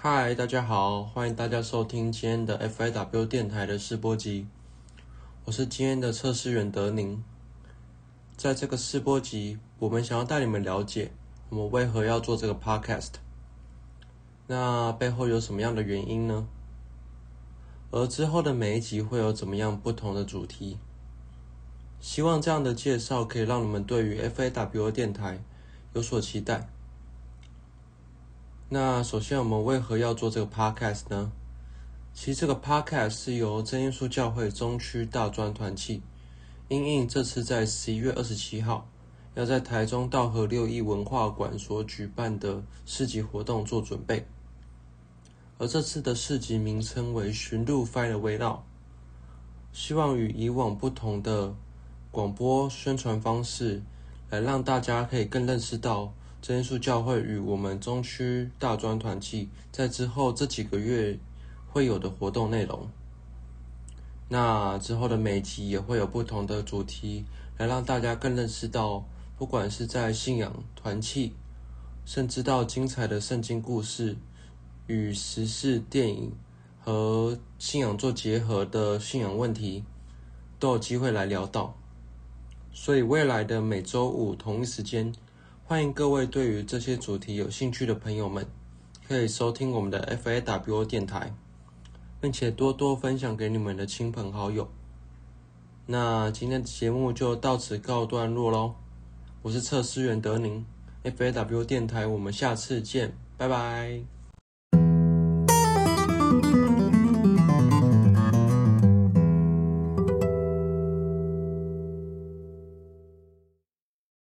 嗨，大家好，欢迎大家收听今天的 FIW 电台的试播集。我是今天的测试员德宁。在这个试播集，我们想要带你们了解我们为何要做这个 Podcast。那背后有什么样的原因呢？而之后的每一集会有怎么样不同的主题？希望这样的介绍可以让你们对于 FIW 电台有所期待。那首先，我们为何要做这个 podcast 呢？其实这个 podcast 是由真耶稣教会中区大专团契，因应这次在十一月二十七号要在台中道和六艺文化馆所举办的市集活动做准备。而这次的市集名称为“寻路 Find a Way Now”，希望与以往不同的广播宣传方式，来让大家可以更认识到。真耶稣教会与我们中区大专团契在之后这几个月会有的活动内容。那之后的每集也会有不同的主题，来让大家更认识到，不管是在信仰团契，甚至到精彩的圣经故事与时事电影和信仰做结合的信仰问题，都有机会来聊到。所以未来的每周五同一时间。欢迎各位对于这些主题有兴趣的朋友们可以收听我们的 FAW 电台，并且多多分享给你们的亲朋好友。那今天的节目就到此告段落喽，我是测试员德宁 FAW 电台，我们下次见，拜拜。